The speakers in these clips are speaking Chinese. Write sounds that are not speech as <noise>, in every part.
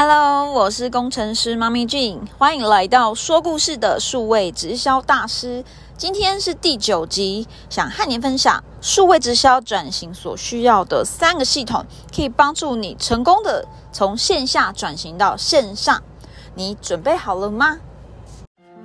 Hello，我是工程师妈咪俊欢迎来到说故事的数位直销大师。今天是第九集，想和您分享数位直销转型所需要的三个系统，可以帮助你成功的从线下转型到线上。你准备好了吗？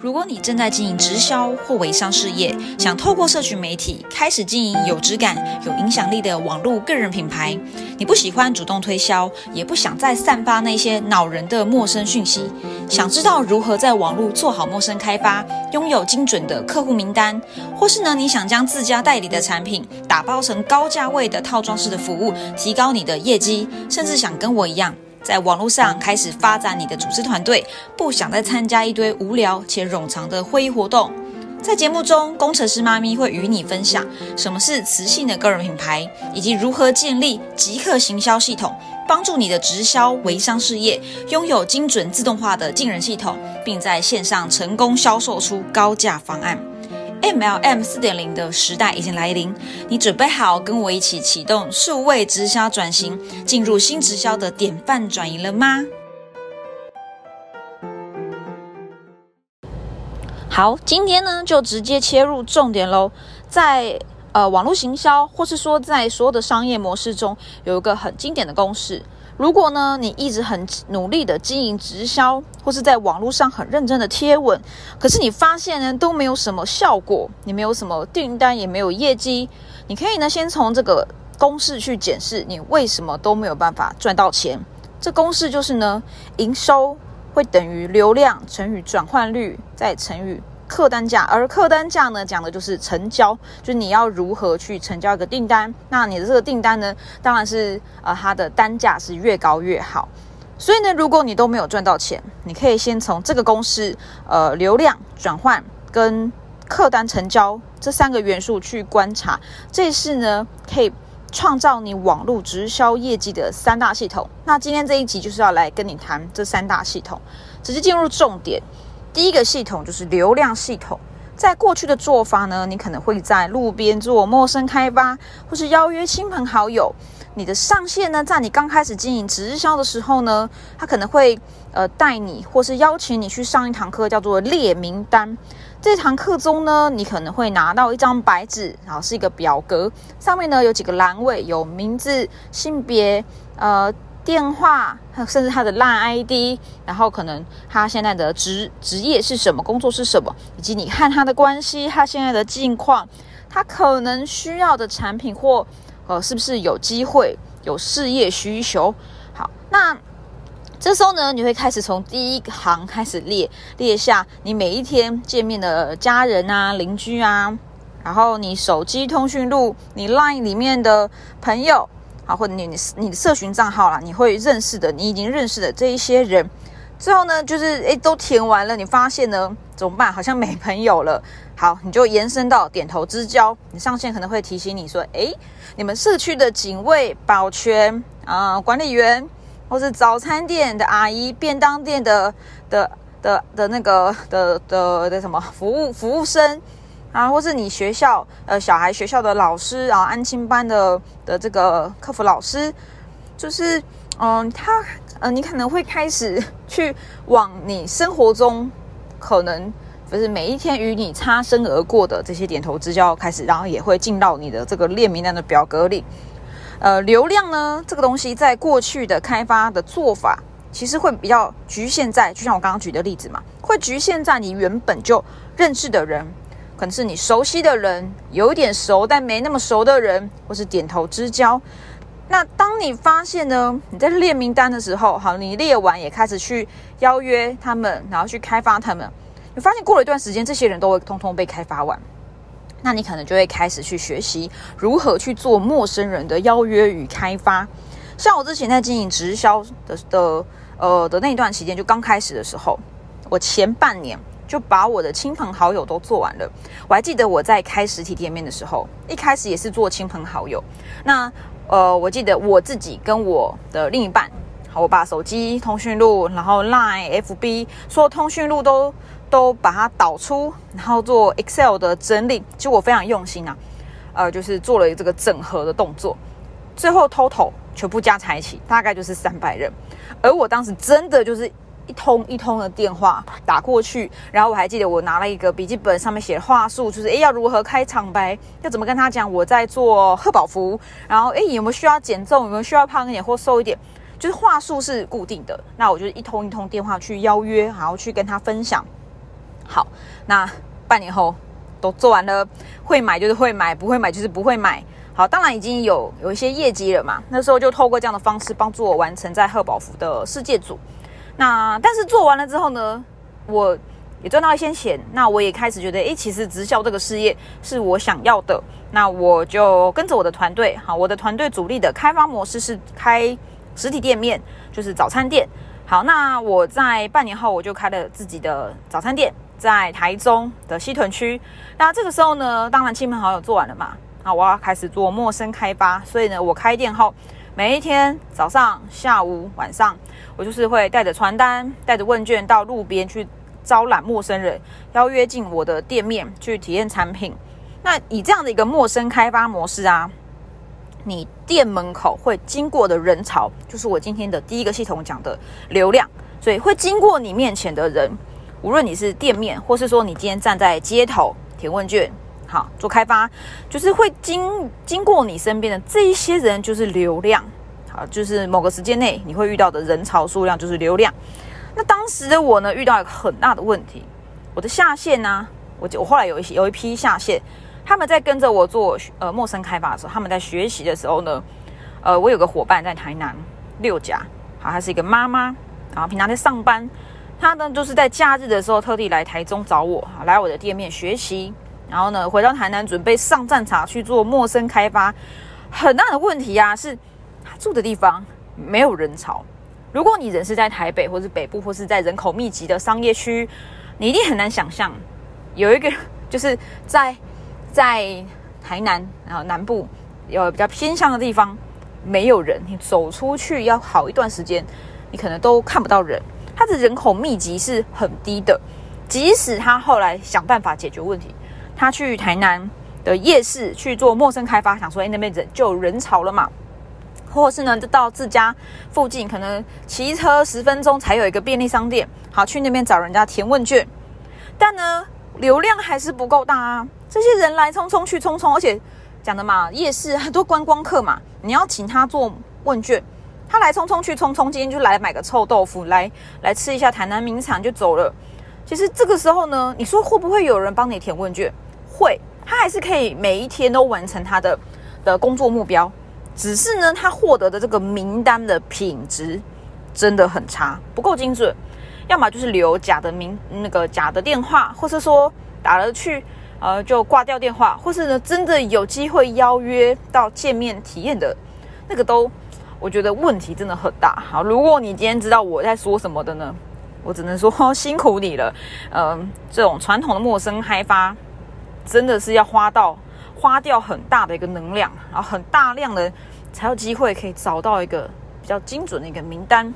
如果你正在经营直销或微商事业，想透过社群媒体开始经营有质感、有影响力的网络个人品牌，你不喜欢主动推销，也不想再散发那些恼人的陌生讯息，想知道如何在网络做好陌生开发，拥有精准的客户名单，或是呢你想将自家代理的产品打包成高价位的套装式的服务，提高你的业绩，甚至想跟我一样。在网络上开始发展你的组织团队，不想再参加一堆无聊且冗长的会议活动。在节目中，工程师妈咪会与你分享什么是磁性的个人品牌，以及如何建立即刻行销系统，帮助你的直销微商事业拥有精准自动化的进人系统，并在线上成功销售出高价方案。MLM 四点零的时代已经来临，你准备好跟我一起启动数位直销转型，进入新直销的典范转移了吗？好，今天呢就直接切入重点喽，在呃网络行销，或是说在所有的商业模式中，有一个很经典的公式。如果呢，你一直很努力的经营直销，或是在网络上很认真的贴文，可是你发现呢都没有什么效果，你没有什么订单，也没有业绩，你可以呢先从这个公式去检视你为什么都没有办法赚到钱。这公式就是呢，营收会等于流量乘以转换率再乘以。客单价，而客单价呢，讲的就是成交，就是你要如何去成交一个订单。那你的这个订单呢，当然是呃它的单价是越高越好。所以呢，如果你都没有赚到钱，你可以先从这个公式，呃，流量转换跟客单成交这三个元素去观察，这是呢可以创造你网络直销业绩的三大系统。那今天这一集就是要来跟你谈这三大系统，直接进入重点。第一个系统就是流量系统，在过去的做法呢，你可能会在路边做陌生开发，或是邀约亲朋好友。你的上线呢，在你刚开始经营直销的时候呢，他可能会呃带你，或是邀请你去上一堂课，叫做列名单。这堂课中呢，你可能会拿到一张白纸，然后是一个表格，上面呢有几个栏位，有名字、性别，呃。电话，甚至他的 LINE ID，然后可能他现在的职职业是什么，工作是什么，以及你和他的关系，他现在的近况，他可能需要的产品或呃是不是有机会有事业需求？好，那这时候呢，你会开始从第一行开始列列下你每一天见面的家人啊、邻居啊，然后你手机通讯录、你 LINE 里面的朋友。好，或者你你你的社群账号啦，你会认识的，你已经认识的这一些人，最后呢，就是诶都填完了，你发现呢怎么办？好像没朋友了。好，你就延伸到点头之交，你上线可能会提醒你说，诶，你们社区的警卫、保全啊、管理员，或是早餐店的阿姨、便当店的的的的那个的的的什么服务服务生。啊，或是你学校呃小孩学校的老师啊，安亲班的的这个客服老师，就是嗯，他呃，你可能会开始 <laughs> 去往你生活中可能就是每一天与你擦身而过的这些点头之交开始，然后也会进到你的这个列名单的表格里。呃，流量呢这个东西，在过去的开发的做法，其实会比较局限在，就像我刚刚举的例子嘛，会局限在你原本就认识的人。可能是你熟悉的人，有一点熟但没那么熟的人，或是点头之交。那当你发现呢，你在列名单的时候，好，你列完也开始去邀约他们，然后去开发他们。你发现过了一段时间，这些人都会通通被开发完。那你可能就会开始去学习如何去做陌生人的邀约与开发。像我之前在经营直销的的呃的那一段期间，就刚开始的时候，我前半年。就把我的亲朋好友都做完了。我还记得我在开实体店面的时候，一开始也是做亲朋好友。那呃，我记得我自己跟我的另一半，好，我把手机通讯录，然后 Line、FB 所有通讯录都都把它导出，然后做 Excel 的整理。其实我非常用心啊，呃，就是做了这个整合的动作。最后 Total 全部加在一起，大概就是三百人。而我当时真的就是一通一通的电话打过去，然后我还记得我拿了一个笔记本，上面写话术，就是诶要如何开场白，要怎么跟他讲我在做贺宝福，然后诶有没有需要减重，有没有需要胖一点或瘦一点，就是话术是固定的。那我就一通一通电话去邀约，然后去跟他分享。好，那半年后都做完了，会买就是会买，不会买就是不会买。好，当然已经有有一些业绩了嘛。那时候就透过这样的方式帮助我完成在贺宝福的世界组。那但是做完了之后呢，我也赚到一些钱。那我也开始觉得，诶，其实直销这个事业是我想要的。那我就跟着我的团队，好，我的团队主力的开发模式是开实体店面，就是早餐店。好，那我在半年后我就开了自己的早餐店，在台中的西屯区。那这个时候呢，当然亲朋好友做完了嘛。那我要开始做陌生开发，所以呢，我开店后，每一天早上、下午、晚上，我就是会带着传单、带着问卷到路边去招揽陌生人，邀约进我的店面去体验产品。那以这样的一个陌生开发模式啊，你店门口会经过的人潮，就是我今天的第一个系统讲的流量，所以会经过你面前的人，无论你是店面，或是说你今天站在街头填问卷。好，做开发就是会经经过你身边的这一些人，就是流量。啊，就是某个时间内你会遇到的人潮数量就是流量。那当时的我呢，遇到一个很大的问题，我的下线呢，我我后来有一些有一批下线，他们在跟着我做呃陌生开发的时候，他们在学习的时候呢，呃，我有个伙伴在台南六甲，好，她是一个妈妈，然后平常在上班，她呢就是在假日的时候特地来台中找我，来我的店面学习。然后呢，回到台南准备上战场去做陌生开发，很大的问题啊，是他住的地方没有人潮。如果你人是在台北或是北部或是在人口密集的商业区，你一定很难想象有一个就是在在台南然后南部有比较偏向的地方没有人，你走出去要好一段时间，你可能都看不到人。它的人口密集是很低的，即使他后来想办法解决问题。他去台南的夜市去做陌生开发，想说，哎，那边人就人潮了嘛，或是呢，就到自家附近，可能骑车十分钟才有一个便利商店，好去那边找人家填问卷，但呢，流量还是不够大啊。这些人来匆匆去匆匆，而且讲的嘛，夜市很多观光客嘛，你要请他做问卷，他来匆匆去匆匆，今天就来买个臭豆腐，来来吃一下台南名产就走了。其实这个时候呢，你说会不会有人帮你填问卷？会，他还是可以每一天都完成他的的工作目标，只是呢，他获得的这个名单的品质真的很差，不够精准，要么就是留假的名那个假的电话，或是说打了去，呃，就挂掉电话，或是呢，真的有机会邀约到见面体验的那个都，我觉得问题真的很大。好，如果你今天知道我在说什么的呢，我只能说辛苦你了。嗯，这种传统的陌生开发。真的是要花到花掉很大的一个能量，然后很大量的才有机会可以找到一个比较精准的一个名单。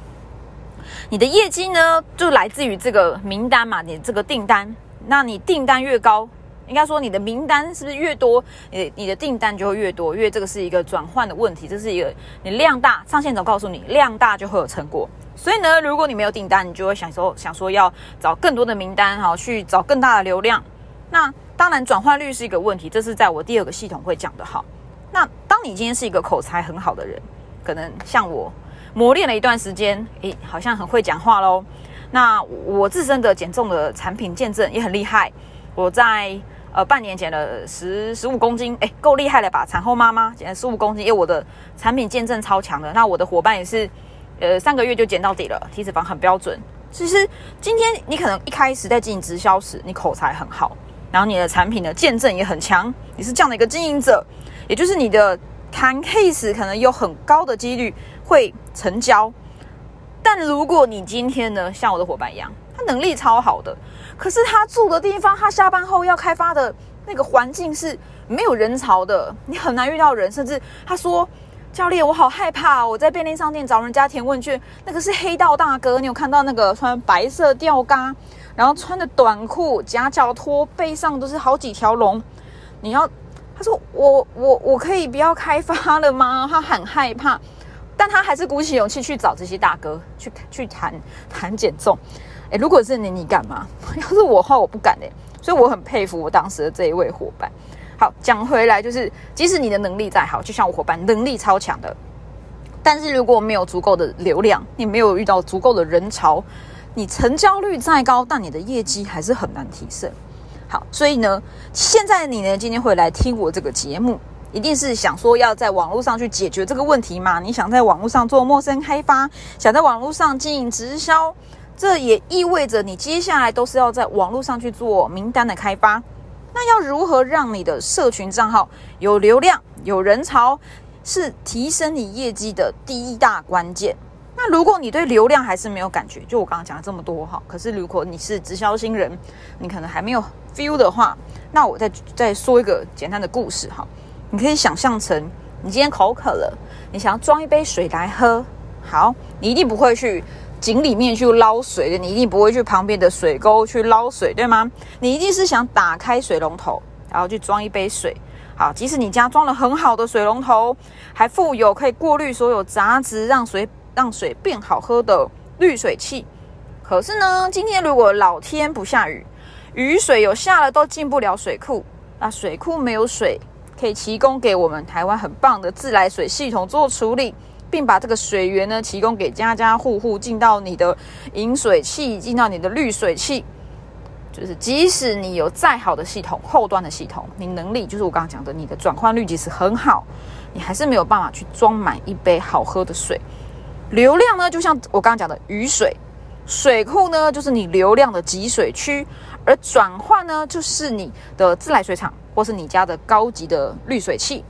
你的业绩呢，就来自于这个名单嘛，你这个订单。那你订单越高，应该说你的名单是不是越多，你你的订单就会越多，因为这个是一个转换的问题，这是一个你量大，上线总告诉你量大就会有成果。所以呢，如果你没有订单，你就会想说想说要找更多的名单，哈，去找更大的流量。那当然，转换率是一个问题，这是在我第二个系统会讲的哈。那当你今天是一个口才很好的人，可能像我磨练了一段时间，诶，好像很会讲话喽。那我自身的减重的产品见证也很厉害，我在呃半年减了十十五公斤，诶，够厉害了吧？产后妈妈减了十五公斤，因为我的产品见证超强的。那我的伙伴也是，呃，三个月就减到底了，体脂肪很标准。其实今天你可能一开始在进行直销时，你口才很好。然后你的产品的见证也很强，你是这样的一个经营者，也就是你的谈 case 可能有很高的几率会成交。但如果你今天呢，像我的伙伴一样，他能力超好的，可是他住的地方，他下班后要开发的那个环境是没有人潮的，你很难遇到人，甚至他说：“教练，我好害怕，我在便利商店找人家填问卷，那个是黑道大哥，你有看到那个穿白色吊嘎？”然后穿的短裤、夹脚拖，背上都是好几条龙。你要，他说我我我可以不要开发了吗？<laughs> 他很害怕。但他还是鼓起勇气去找这些大哥去去谈谈减重。诶，如果是你，你敢吗？<laughs> 要是我的话，我不敢诶。所以我很佩服我当时的这一位伙伴。好，讲回来就是，即使你的能力再好，就像我伙伴能力超强的，但是如果没有足够的流量，你没有遇到足够的人潮，你成交率再高，但你的业绩还是很难提升。好，所以呢，现在你呢今天会来听我这个节目，一定是想说要在网络上去解决这个问题嘛？你想在网络上做陌生开发，想在网络上经营直销，这也意味着你接下来都是要在网络上去做名单的开发。那要如何让你的社群账号有流量、有人潮，是提升你业绩的第一大关键。那如果你对流量还是没有感觉，就我刚刚讲了这么多哈，可是如果你是直销新人，你可能还没有 feel 的话，那我再再说一个简单的故事哈。你可以想象成你今天口渴了，你想要装一杯水来喝，好，你一定不会去。井里面去捞水的，你一定不会去旁边的水沟去捞水，对吗？你一定是想打开水龙头，然后去装一杯水。好，即使你家装了很好的水龙头，还附有可以过滤所有杂质，让水让水变好喝的滤水器。可是呢，今天如果老天不下雨，雨水有下了都进不了水库，那水库没有水可以提供给我们台湾很棒的自来水系统做处理。并把这个水源呢提供给家家户户，进到你的饮水器，进到你的滤水器。就是即使你有再好的系统，后端的系统，你能力就是我刚刚讲的，你的转换率即使很好，你还是没有办法去装满一杯好喝的水。流量呢，就像我刚刚讲的雨水，水库呢就是你流量的集水区，而转换呢就是你的自来水厂或是你家的高级的滤水器。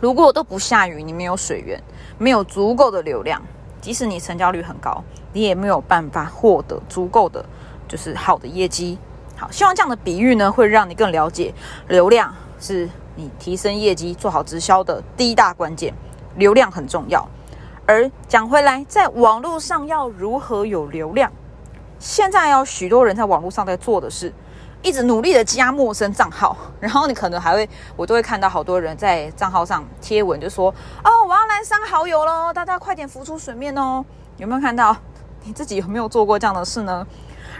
如果都不下雨，你没有水源。没有足够的流量，即使你成交率很高，你也没有办法获得足够的就是好的业绩。好，希望这样的比喻呢，会让你更了解流量是你提升业绩、做好直销的第一大关键。流量很重要。而讲回来，在网络上要如何有流量？现在有许多人在网络上在做的是。一直努力的加陌生账号，<laughs> 然后你可能还会，我都会看到好多人在账号上贴文，就说：“哦，我要来删好友喽，大家快点浮出水面哦！”有没有看到？你自己有没有做过这样的事呢？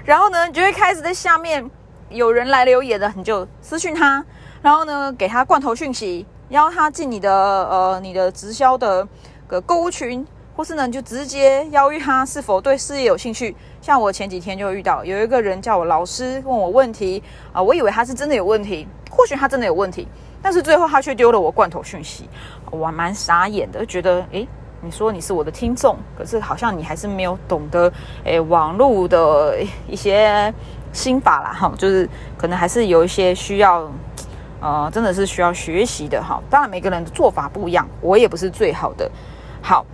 然后呢，你就会开始在下面有人来留言的，你就私讯他，然后呢，给他罐头讯息，邀他进你的呃你的直销的个购物群。或是呢，就直接邀约他是否对事业有兴趣。像我前几天就遇到有一个人叫我老师问我问题啊，我以为他是真的有问题，或许他真的有问题，但是最后他却丢了我罐头讯息，我蛮傻眼的，觉得诶，你说你是我的听众，可是好像你还是没有懂得诶网络的一些心法啦，哈，就是可能还是有一些需要，呃，真的是需要学习的哈。当然每个人的做法不一样，我也不是最好的，好。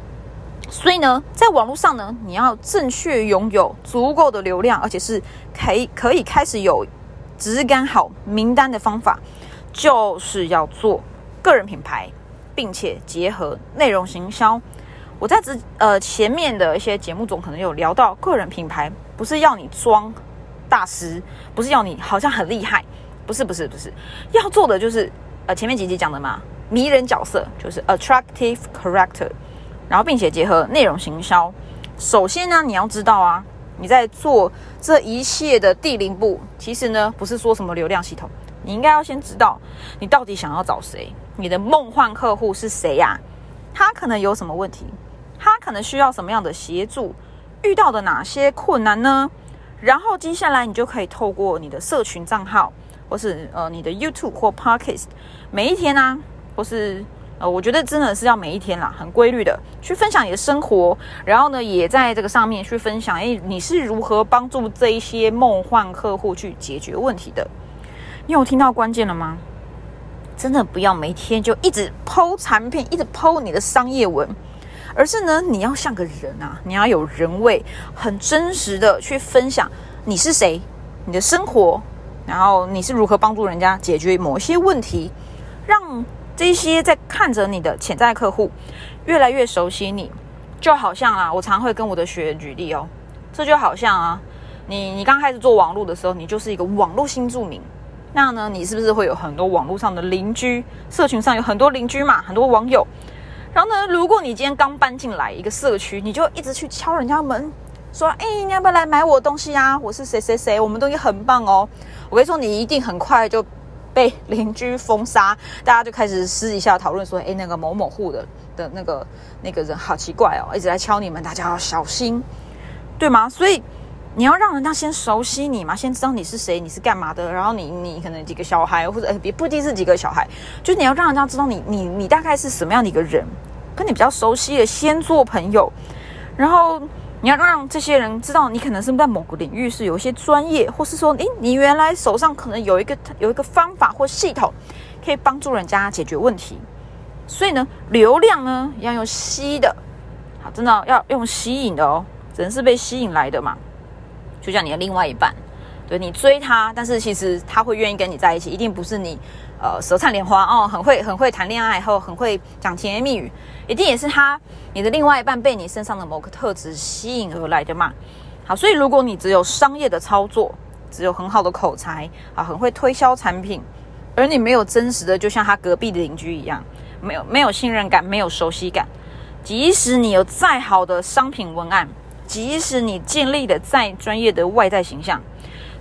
所以呢，在网络上呢，你要正确拥有足够的流量，而且是可以可以开始有质感好名单的方法，就是要做个人品牌，并且结合内容行销。我在之呃前面的一些节目中可能有聊到，个人品牌不是要你装大师，不是要你好像很厉害，不是不是不是，要做的就是呃前面几集讲的嘛，迷人角色就是 attractive character。然后，并且结合内容行销。首先呢，你要知道啊，你在做这一切的第零步，其实呢，不是说什么流量系统，你应该要先知道你到底想要找谁，你的梦幻客户是谁呀？他可能有什么问题？他可能需要什么样的协助？遇到的哪些困难呢？然后接下来你就可以透过你的社群账号，或是呃你的 YouTube 或 Podcast，每一天呢，或是。呃，我觉得真的是要每一天啦，很规律的去分享你的生活，然后呢，也在这个上面去分享，哎，你是如何帮助这一些梦幻客户去解决问题的？你有听到关键了吗？真的不要每天就一直剖产品，一直剖你的商业文，而是呢，你要像个人啊，你要有人味，很真实的去分享你是谁，你的生活，然后你是如何帮助人家解决某些问题，让。这些在看着你的潜在客户越来越熟悉你，就好像啊，我常会跟我的学员举例哦，这就好像啊，你你刚开始做网络的时候，你就是一个网络新住民，那呢，你是不是会有很多网络上的邻居，社群上有很多邻居嘛，很多网友，然后呢，如果你今天刚搬进来一个社区，你就一直去敲人家门，说：“哎，你要不要来买我东西啊？我是谁谁谁，我们东西很棒哦。”我跟你说，你一定很快就被邻居封杀，大家就开始私底下讨论说：“哎，那个某某户的的那个那个人好奇怪哦，一直在敲你们，大家要小心，对吗？”所以。你要让人家先熟悉你嘛，先知道你是谁，你是干嘛的。然后你你可能几个小孩，或者别不一定是几个小孩，就是你要让人家知道你你你大概是什么样的一个人，跟你比较熟悉的先做朋友。然后你要让这些人知道你可能是在某个领域是有一些专业，或是说，诶，你原来手上可能有一个有一个方法或系统，可以帮助人家解决问题。所以呢，流量呢要用吸的，好，真的要用吸引的哦，人是被吸引来的嘛。就像你的另外一半，对你追他，但是其实他会愿意跟你在一起，一定不是你，呃，舌灿莲花哦，很会很会谈恋爱，后很会讲甜言蜜语，一定也是他你的另外一半被你身上的某个特质吸引而来的嘛。好，所以如果你只有商业的操作，只有很好的口才啊，很会推销产品，而你没有真实的，就像他隔壁的邻居一样，没有没有信任感，没有熟悉感，即使你有再好的商品文案。即使你建立了再专业的外在形象，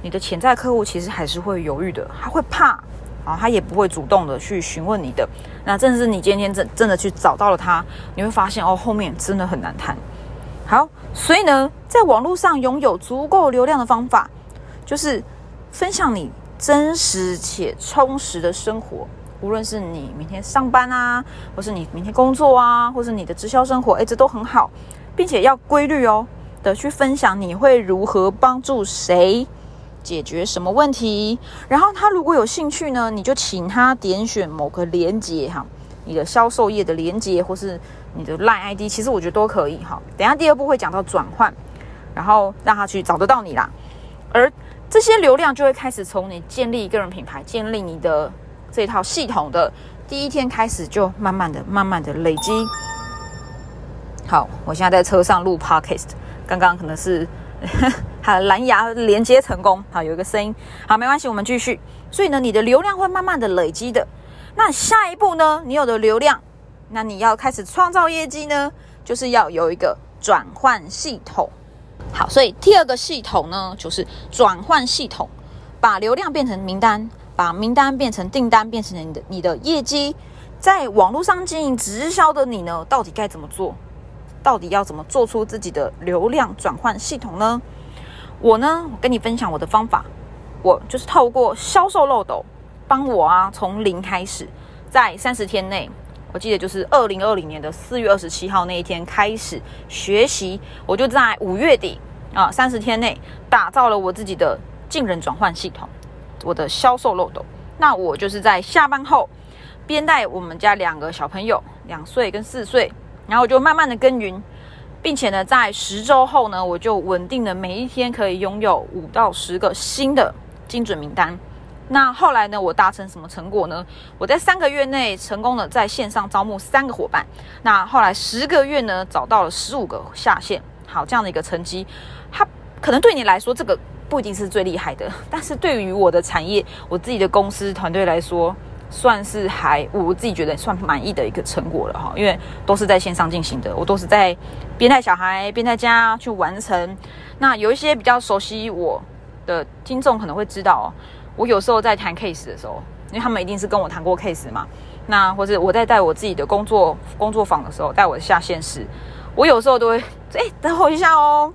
你的潜在客户其实还是会犹豫的，他会怕啊，他也不会主动的去询问你的。那正是你今天真真的去找到了他，你会发现哦，后面真的很难谈。好，所以呢，在网络上拥有足够流量的方法，就是分享你真实且充实的生活，无论是你明天上班啊，或是你明天工作啊，或是你的直销生活，哎，这都很好，并且要规律哦。的去分享你会如何帮助谁解决什么问题，然后他如果有兴趣呢，你就请他点选某个连接哈，你的销售页的连接或是你的 Line ID，其实我觉得都可以哈。等下第二步会讲到转换，然后让他去找得到你啦。而这些流量就会开始从你建立个人品牌、建立你的这套系统的第一天开始，就慢慢的、慢慢的累积。好，我现在在车上录 Podcast。刚刚可能是好蓝牙连接成功，好有一个声音，好没关系，我们继续。所以呢，你的流量会慢慢的累积的。那下一步呢，你有的流量，那你要开始创造业绩呢，就是要有一个转换系统。好，所以第二个系统呢，就是转换系统，把流量变成名单，把名单变成订单，变成你的你的业绩。在网络上经营直销的你呢，到底该怎么做？到底要怎么做出自己的流量转换系统呢？我呢，跟你分享我的方法，我就是透过销售漏斗，帮我啊从零开始，在三十天内，我记得就是二零二零年的四月二十七号那一天开始学习，我就在五月底啊三十天内打造了我自己的进人转换系统，我的销售漏斗。那我就是在下班后，边带我们家两个小朋友，两岁跟四岁。然后就慢慢的耕耘，并且呢，在十周后呢，我就稳定的每一天可以拥有五到十个新的精准名单。那后来呢，我达成什么成果呢？我在三个月内成功的在线上招募三个伙伴。那后来十个月呢，找到了十五个下线。好，这样的一个成绩，它可能对你来说这个不一定是最厉害的，但是对于我的产业、我自己的公司团队来说。算是还我自己觉得算满意的一个成果了哈，因为都是在线上进行的，我都是在边带小孩边在家去完成。那有一些比较熟悉我的听众可能会知道，我有时候在谈 case 的时候，因为他们一定是跟我谈过 case 嘛，那或者我在带我自己的工作工作坊的时候，带我下线时，我有时候都会哎等 <laughs> 我一下哦。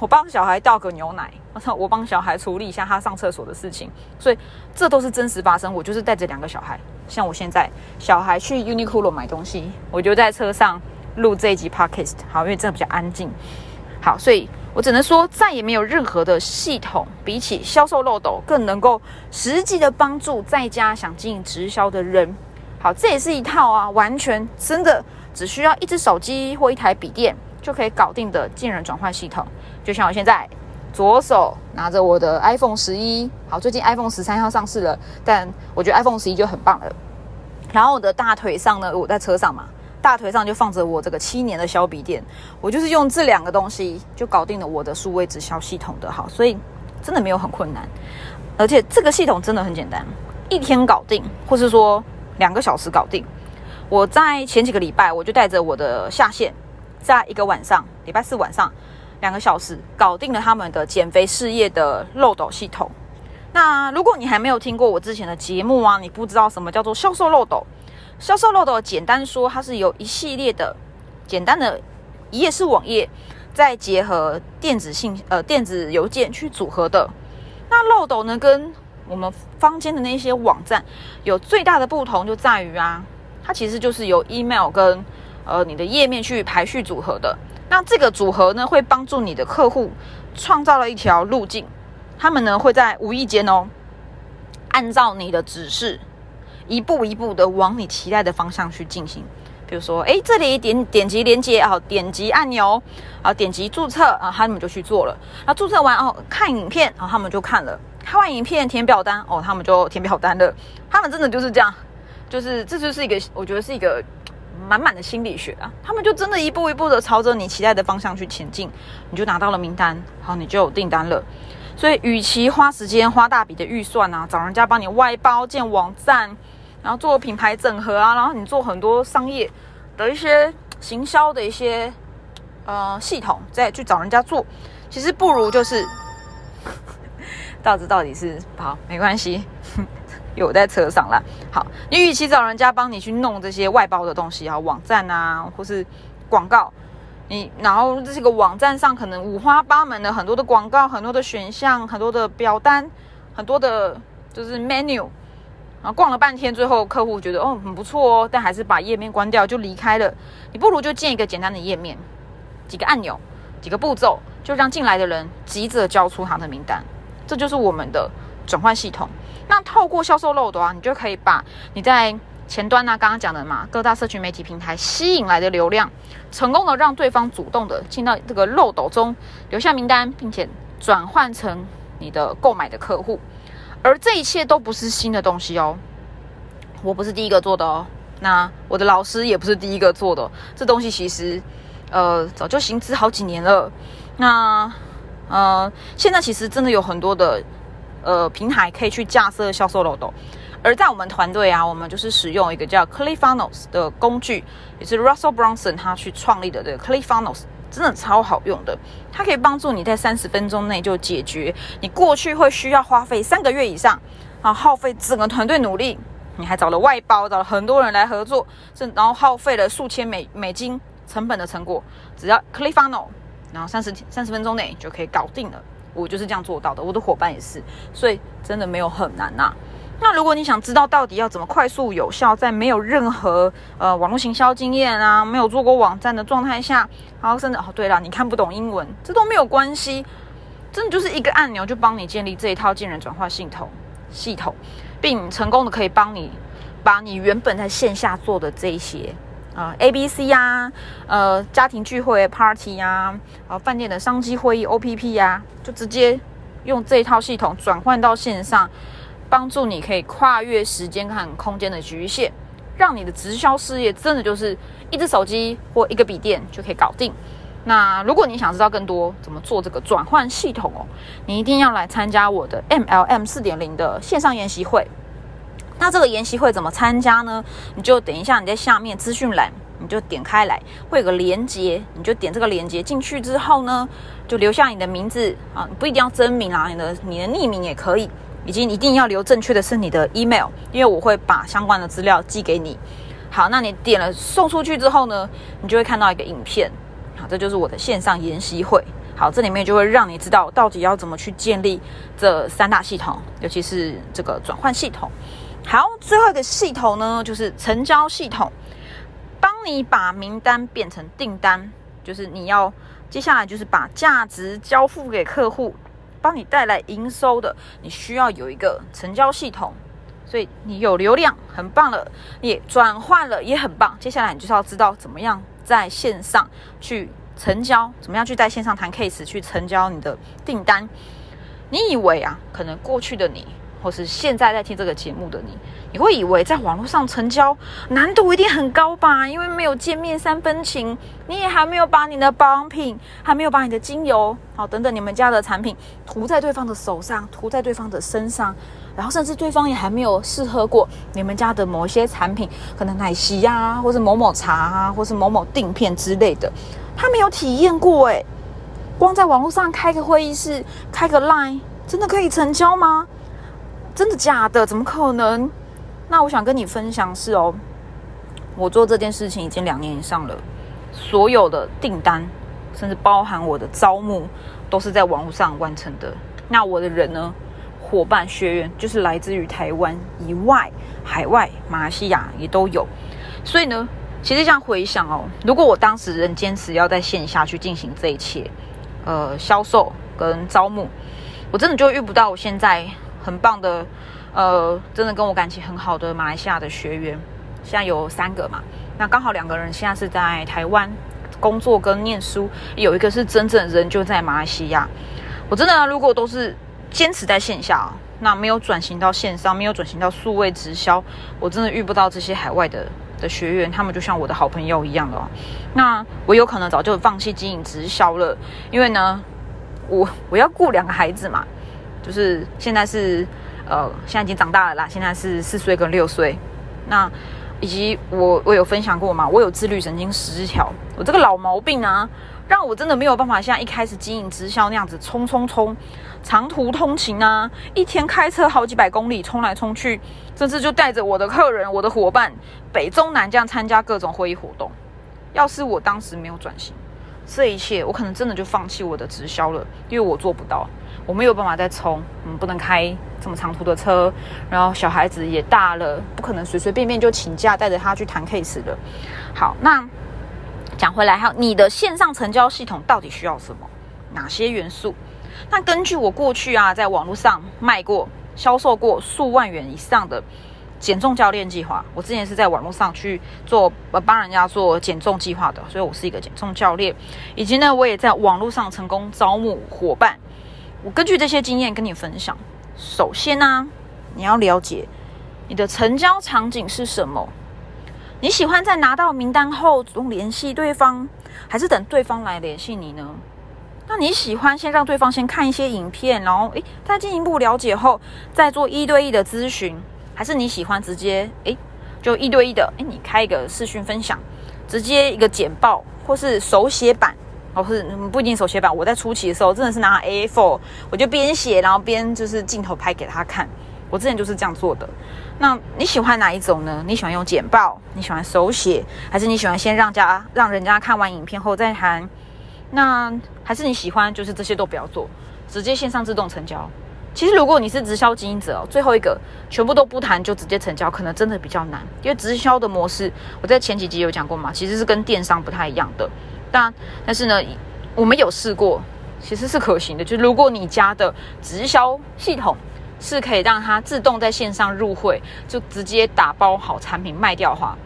我帮小孩倒个牛奶，我操！我帮小孩处理一下他上厕所的事情，所以这都是真实发生。我就是带着两个小孩，像我现在小孩去 Uniqlo 买东西，我就在车上录这一集 Podcast。好，因为这比较安静。好，所以我只能说，再也没有任何的系统比起销售漏斗更能够实际的帮助在家想经营直销的人。好，这也是一套啊，完全真的只需要一只手机或一台笔电就可以搞定的进人转换系统。就像我现在左手拿着我的 iPhone 十一，好，最近 iPhone 十三要上市了，但我觉得 iPhone 十一就很棒了。然后我的大腿上呢，我在车上嘛，大腿上就放着我这个七年的小笔电，我就是用这两个东西就搞定了我的数位直销系统的，好，所以真的没有很困难，而且这个系统真的很简单，一天搞定，或是说两个小时搞定。我在前几个礼拜，我就带着我的下线，在一个晚上，礼拜四晚上两个小时，搞定了他们的减肥事业的漏斗系统。那如果你还没有听过我之前的节目啊，你不知道什么叫做销售漏斗。销售漏斗简单说，它是由一系列的简单的一页式网页，再结合电子信呃电子邮件去组合的。那漏斗呢，跟我们坊间的那些网站有最大的不同，就在于啊，它其实就是由 email 跟呃你的页面去排序组合的。那这个组合呢，会帮助你的客户创造了一条路径，他们呢会在无意间哦，按照你的指示，一步一步的往你期待的方向去进行。比如说，哎，这里点点击连接啊，点击按钮啊，点击注册啊，他们就去做了。那注册完哦，看影片啊，他们就看了。看完影片填表单哦，他们就填表单了。他们真的就是这样，就是这就是一个，我觉得是一个满满的心理学啊。他们就真的一步一步的朝着你期待的方向去前进，你就拿到了名单，好，你就有订单了。所以，与其花时间花大笔的预算啊，找人家帮你外包建网站。然后做品牌整合啊，然后你做很多商业的一些行销的一些呃系统，再去找人家做，其实不如就是 <laughs> 到底到底是好没关系，有在车上了。好，你与其找人家帮你去弄这些外包的东西啊，网站啊，或是广告，你然后这个网站上可能五花八门的很多的广告，很多的选项，很多的表单，很多的就是 menu。然后逛了半天，最后客户觉得哦很不错哦，但还是把页面关掉就离开了。你不如就建一个简单的页面，几个按钮，几个步骤，就让进来的人急着交出他的名单。这就是我们的转换系统。那透过销售漏斗啊，你就可以把你在前端呢刚刚讲的嘛，各大社群媒体平台吸引来的流量，成功的让对方主动的进到这个漏斗中留下名单，并且转换成你的购买的客户。而这一切都不是新的东西哦，我不是第一个做的哦，那我的老师也不是第一个做的。这东西其实，呃，早就行之好几年了。那，呃，现在其实真的有很多的呃平台可以去架设销售漏斗。而在我们团队啊，我们就是使用一个叫 ClickFunnels 的工具，也是 Russell Brunson 他去创立的这个 ClickFunnels。真的超好用的，它可以帮助你在三十分钟内就解决你过去会需要花费三个月以上啊，耗费整个团队努力，你还找了外包，找了很多人来合作，是然后耗费了数千美美金成本的成果，只要 Click Funnel，然后三十三十分钟内就可以搞定了。我就是这样做到的，我的伙伴也是，所以真的没有很难呐。那如果你想知道到底要怎么快速有效，在没有任何呃网络行销经验啊，没有做过网站的状态下，然后甚至哦对了，你看不懂英文，这都没有关系，真的就是一个按钮就帮你建立这一套进人转化系统系统，并成功的可以帮你把你原本在线下做的这一些啊 A B C 呀，呃家庭聚会 Party 呀，啊饭店的商机会议 O P P 呀，就直接用这一套系统转换到线上。帮助你可以跨越时间和空间的局限，让你的直销事业真的就是一只手机或一个笔电就可以搞定。那如果你想知道更多怎么做这个转换系统哦，你一定要来参加我的 MLM 四点零的线上研习会。那这个研习会怎么参加呢？你就等一下你在下面资讯栏，你就点开来，会有个连接，你就点这个连接进去之后呢，就留下你的名字啊，不一定要真名啊，你的你的匿名也可以。以及一定要留正确的是你的 email，因为我会把相关的资料寄给你。好，那你点了送出去之后呢，你就会看到一个影片。好，这就是我的线上研习会。好，这里面就会让你知道到底要怎么去建立这三大系统，尤其是这个转换系统。好，最后一个系统呢，就是成交系统，帮你把名单变成订单，就是你要接下来就是把价值交付给客户。帮你带来营收的，你需要有一个成交系统，所以你有流量很棒了，也转换了也很棒。接下来你就是要知道怎么样在线上去成交，怎么样去在线上谈 case 去成交你的订单。你以为啊，可能过去的你或是现在在听这个节目的你，你会以为在网络上成交难度一定很高吧？因为没有见面三分情，你也还没有把你的保养品，还没有把你的精油，好等等你们家的产品涂在对方的手上，涂在对方的身上，然后甚至对方也还没有试喝过你们家的某些产品，可能奶昔呀，或是某某茶啊，或是某某定片之类的，他没有体验过诶。光在网络上开个会议室，开个 Line，真的可以成交吗？真的假的？怎么可能？那我想跟你分享是哦，我做这件事情已经两年以上了，所有的订单，甚至包含我的招募，都是在网络上完成的。那我的人呢？伙伴学员就是来自于台湾以外、海外、马来西亚也都有。所以呢，其实这样回想哦，如果我当时仍坚持要在线下去进行这一切，呃，销售跟招募，我真的就遇不到我现在。很棒的，呃，真的跟我感情很好的马来西亚的学员，现在有三个嘛。那刚好两个人现在是在台湾工作跟念书，有一个是真正人就在马来西亚。我真的如果都是坚持在线下，那没有转型到线上，没有转型到数位直销，我真的遇不到这些海外的的学员，他们就像我的好朋友一样的哦。那我有可能早就放弃经营直销了，因为呢，我我要顾两个孩子嘛。就是现在是，呃，现在已经长大了啦。现在是四岁跟六岁，那以及我我有分享过嘛，我有自律神经失调，我这个老毛病啊，让我真的没有办法像一开始经营直销那样子冲冲冲，长途通勤啊，一天开车好几百公里冲来冲去，甚至就带着我的客人、我的伙伴北中南这样参加各种会议活动。要是我当时没有转型，这一切我可能真的就放弃我的直销了，因为我做不到。我没有办法再冲，嗯，不能开这么长途的车，然后小孩子也大了，不可能随随便便就请假带着他去谈 case 的。好，那讲回来，还有你的线上成交系统到底需要什么？哪些元素？那根据我过去啊，在网络上卖过、销售过数万元以上的减重教练计划，我之前是在网络上去做呃帮人家做减重计划的，所以我是一个减重教练。以及呢，我也在网络上成功招募伙伴。我根据这些经验跟你分享。首先呢，你要了解你的成交场景是什么。你喜欢在拿到名单后主动联系对方，还是等对方来联系你呢？那你喜欢先让对方先看一些影片，然后诶再进一步了解后再做一对一的咨询，还是你喜欢直接诶就一对一的诶你开一个视讯分享，直接一个简报或是手写版？哦，是不一定手写版。我在初期的时候，真的是拿 A4，我就边写，然后边就是镜头拍给他看。我之前就是这样做的。那你喜欢哪一种呢？你喜欢用简报？你喜欢手写？还是你喜欢先让家让人家看完影片后再谈？那还是你喜欢就是这些都不要做，直接线上自动成交？其实如果你是直销经营者，最后一个全部都不谈就直接成交，可能真的比较难。因为直销的模式，我在前几集有讲过嘛，其实是跟电商不太一样的。但但是呢，我们有试过，其实是可行的。就如果你家的直销系统是可以让它自动在线上入会，就直接打包好产品卖掉的话，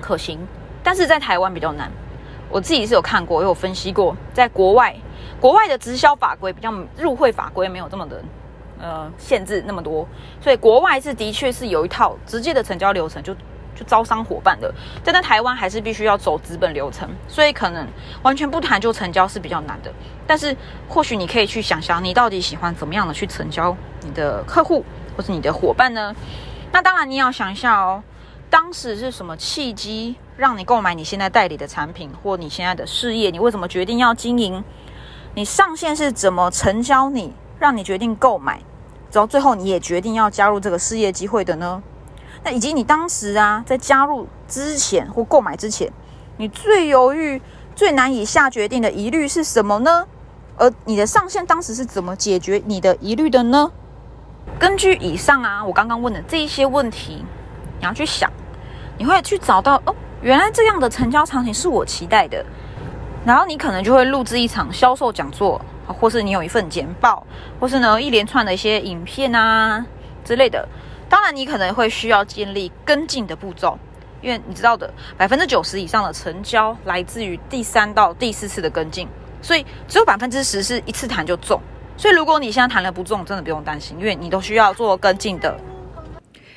可行。但是在台湾比较难。我自己是有看过，有分析过，在国外，国外的直销法规比较入会法规没有这么的呃限制那么多，所以国外是的确是有一套直接的成交流程就。就招商伙伴的，但在台湾还是必须要走资本流程，所以可能完全不谈就成交是比较难的。但是或许你可以去想想，你到底喜欢怎么样的去成交你的客户或是你的伙伴呢？那当然你要想一下哦，当时是什么契机让你购买你现在代理的产品或你现在的事业？你为什么决定要经营？你上线是怎么成交你，让你决定购买，然后最后你也决定要加入这个事业机会的呢？那以及你当时啊，在加入之前或购买之前，你最犹豫、最难以下决定的疑虑是什么呢？而你的上线当时是怎么解决你的疑虑的呢？根据以上啊，我刚刚问的这一些问题，你要去想，你会去找到哦，原来这样的成交场景是我期待的，然后你可能就会录制一场销售讲座，或是你有一份简报，或是呢一连串的一些影片啊之类的。当然，你可能会需要建立跟进的步骤，因为你知道的，百分之九十以上的成交来自于第三到第四次的跟进，所以只有百分之十是一次谈就中。所以如果你现在谈了不中，真的不用担心，因为你都需要做跟进的。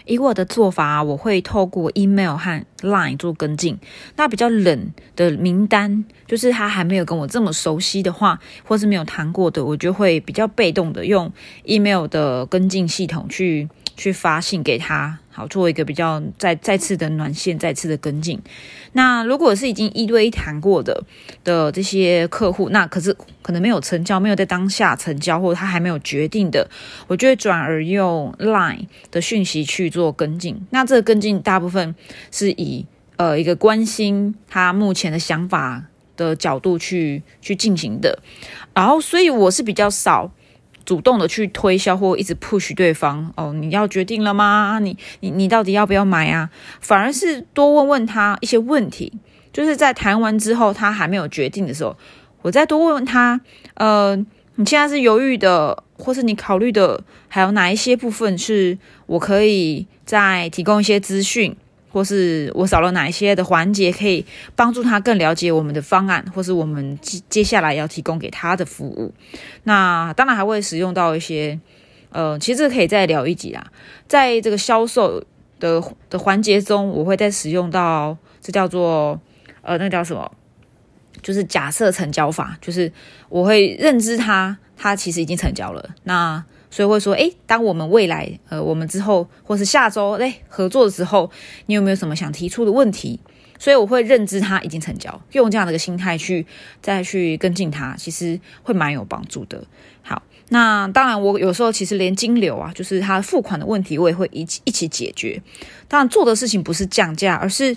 以我的做法，我会透过 email 和 line 做跟进。那比较冷的名单，就是他还没有跟我这么熟悉的话，或是没有谈过的，我就会比较被动的用 email 的跟进系统去。去发信给他，好做一个比较再再次的暖线，再次的跟进。那如果是已经一对一谈过的的这些客户，那可是可能没有成交，没有在当下成交，或者他还没有决定的，我就会转而用 Line 的讯息去做跟进。那这个跟进大部分是以呃一个关心他目前的想法的角度去去进行的。然后，所以我是比较少。主动的去推销或一直 push 对方哦，你要决定了吗？你你你到底要不要买啊？反而是多问问他一些问题，就是在谈完之后他还没有决定的时候，我再多问问他，呃，你现在是犹豫的，或是你考虑的，还有哪一些部分是我可以再提供一些资讯。或是我少了哪一些的环节，可以帮助他更了解我们的方案，或是我们接接下来要提供给他的服务。那当然还会使用到一些，呃，其实可以再聊一集啦。在这个销售的的环节中，我会再使用到这叫做呃，那叫什么？就是假设成交法，就是我会认知他，他其实已经成交了。那所以会说，诶，当我们未来，呃，我们之后或是下周，诶，合作的时候，你有没有什么想提出的问题？所以我会认知他已经成交，用这样的一个心态去再去跟进他，其实会蛮有帮助的。好，那当然，我有时候其实连金流啊，就是他付款的问题，我也会一起一起解决。当然，做的事情不是降价，而是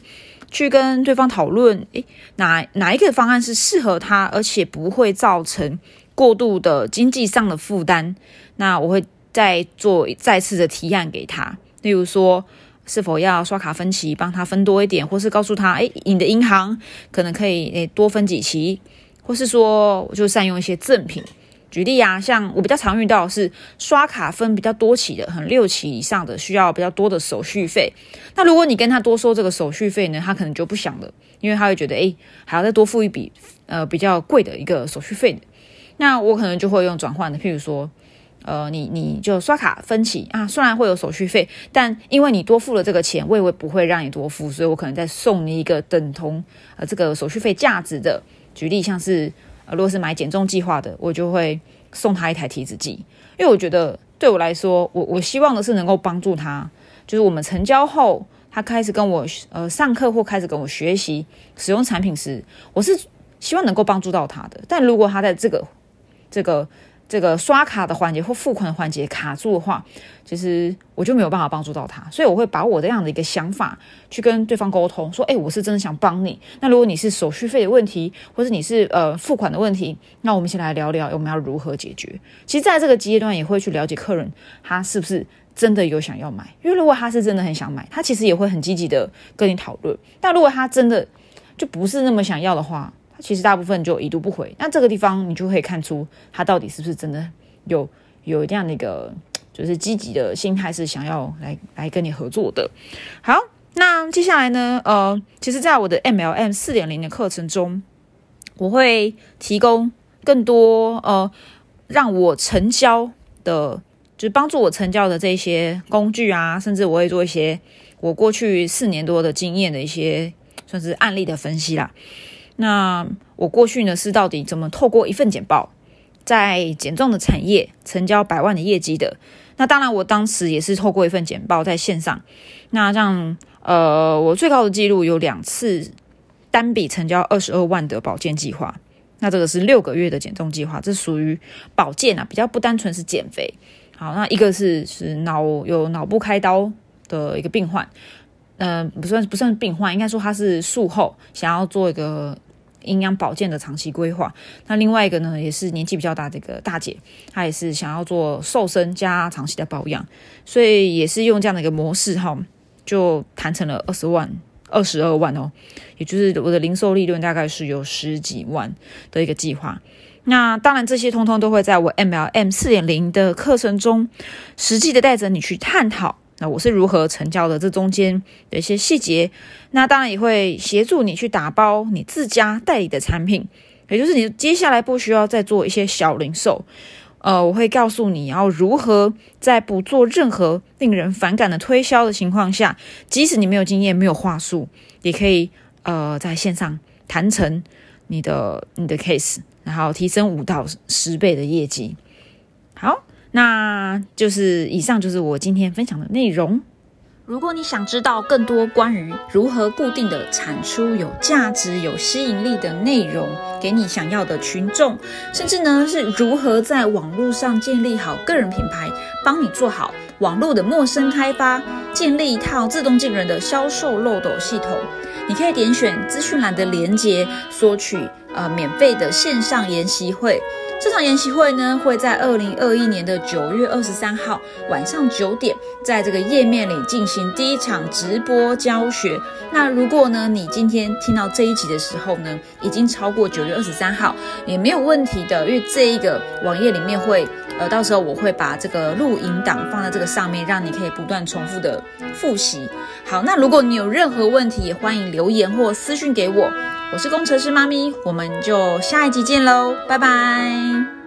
去跟对方讨论，诶，哪哪一个方案是适合他，而且不会造成过度的经济上的负担。那我会再做再次的提案给他，例如说是否要刷卡分期，帮他分多一点，或是告诉他，哎，你的银行可能可以诶多分几期，或是说我就善用一些赠品。举例啊，像我比较常遇到是刷卡分比较多期的，很六期以上的，需要比较多的手续费。那如果你跟他多收这个手续费呢，他可能就不想了，因为他会觉得，哎，还要再多付一笔呃比较贵的一个手续费。那我可能就会用转换的，譬如说。呃，你你就刷卡分期啊，虽然会有手续费，但因为你多付了这个钱，我也会不会让你多付，所以我可能再送你一个等同呃这个手续费价值的。举例像是，呃，如果是买减重计划的，我就会送他一台体脂计，因为我觉得对我来说，我我希望的是能够帮助他，就是我们成交后，他开始跟我呃上课或开始跟我学习使用产品时，我是希望能够帮助到他的。但如果他在这个这个这个刷卡的环节或付款的环节卡住的话，其实我就没有办法帮助到他，所以我会把我这样的一个想法去跟对方沟通，说：“哎，我是真的想帮你。那如果你是手续费的问题，或者你是呃付款的问题，那我们先来聊聊我们要如何解决。其实，在这个阶段也会去了解客人他是不是真的有想要买，因为如果他是真的很想买，他其实也会很积极的跟你讨论。但如果他真的就不是那么想要的话，其实大部分就已读不回，那这个地方你就可以看出他到底是不是真的有有这样的一个就是积极的心态，是想要来来跟你合作的。好，那接下来呢，呃，其实，在我的 MLM 四点零的课程中，我会提供更多呃让我成交的，就是帮助我成交的这些工具啊，甚至我会做一些我过去四年多的经验的一些算是案例的分析啦。那我过去呢是到底怎么透过一份简报，在减重的产业成交百万的业绩的？那当然，我当时也是透过一份简报在线上。那这样，呃，我最高的记录有两次单笔成交二十二万的保健计划。那这个是六个月的减重计划，这属于保健啊，比较不单纯是减肥。好，那一个是是脑有脑部开刀的一个病患。嗯，不算不算病患，应该说他是术后想要做一个营养保健的长期规划。那另外一个呢，也是年纪比较大的一个大姐，她也是想要做瘦身加长期的保养，所以也是用这样的一个模式哈，就谈成了二十万、二十二万哦，也就是我的零售利润大概是有十几万的一个计划。那当然，这些通通都会在我 MLM 四点零的课程中，实际的带着你去探讨。那我是如何成交的？这中间的一些细节，那当然也会协助你去打包你自家代理的产品，也就是你接下来不需要再做一些小零售。呃，我会告诉你要如何在不做任何令人反感的推销的情况下，即使你没有经验、没有话术，也可以呃在线上谈成你的你的 case，然后提升五到十倍的业绩。好，那就是以上就是我今天分享的内容。如果你想知道更多关于如何固定的产出有价值、有吸引力的内容，给你想要的群众，甚至呢是如何在网络上建立好个人品牌，帮你做好网络的陌生开发，建立一套自动进人的销售漏斗系统，你可以点选资讯栏的连接，索取呃免费的线上研习会。这场研习会呢，会在二零二一年的九月二十三号晚上九点，在这个页面里进行第一场直播教学。那如果呢，你今天听到这一集的时候呢，已经超过九月二十三号，也没有问题的，因为这一个网页里面会，呃，到时候我会把这个录音档放在这个上面，让你可以不断重复的复习。好，那如果你有任何问题，也欢迎留言或私讯给我。我是工程师妈咪，我们就下一集见喽，拜拜。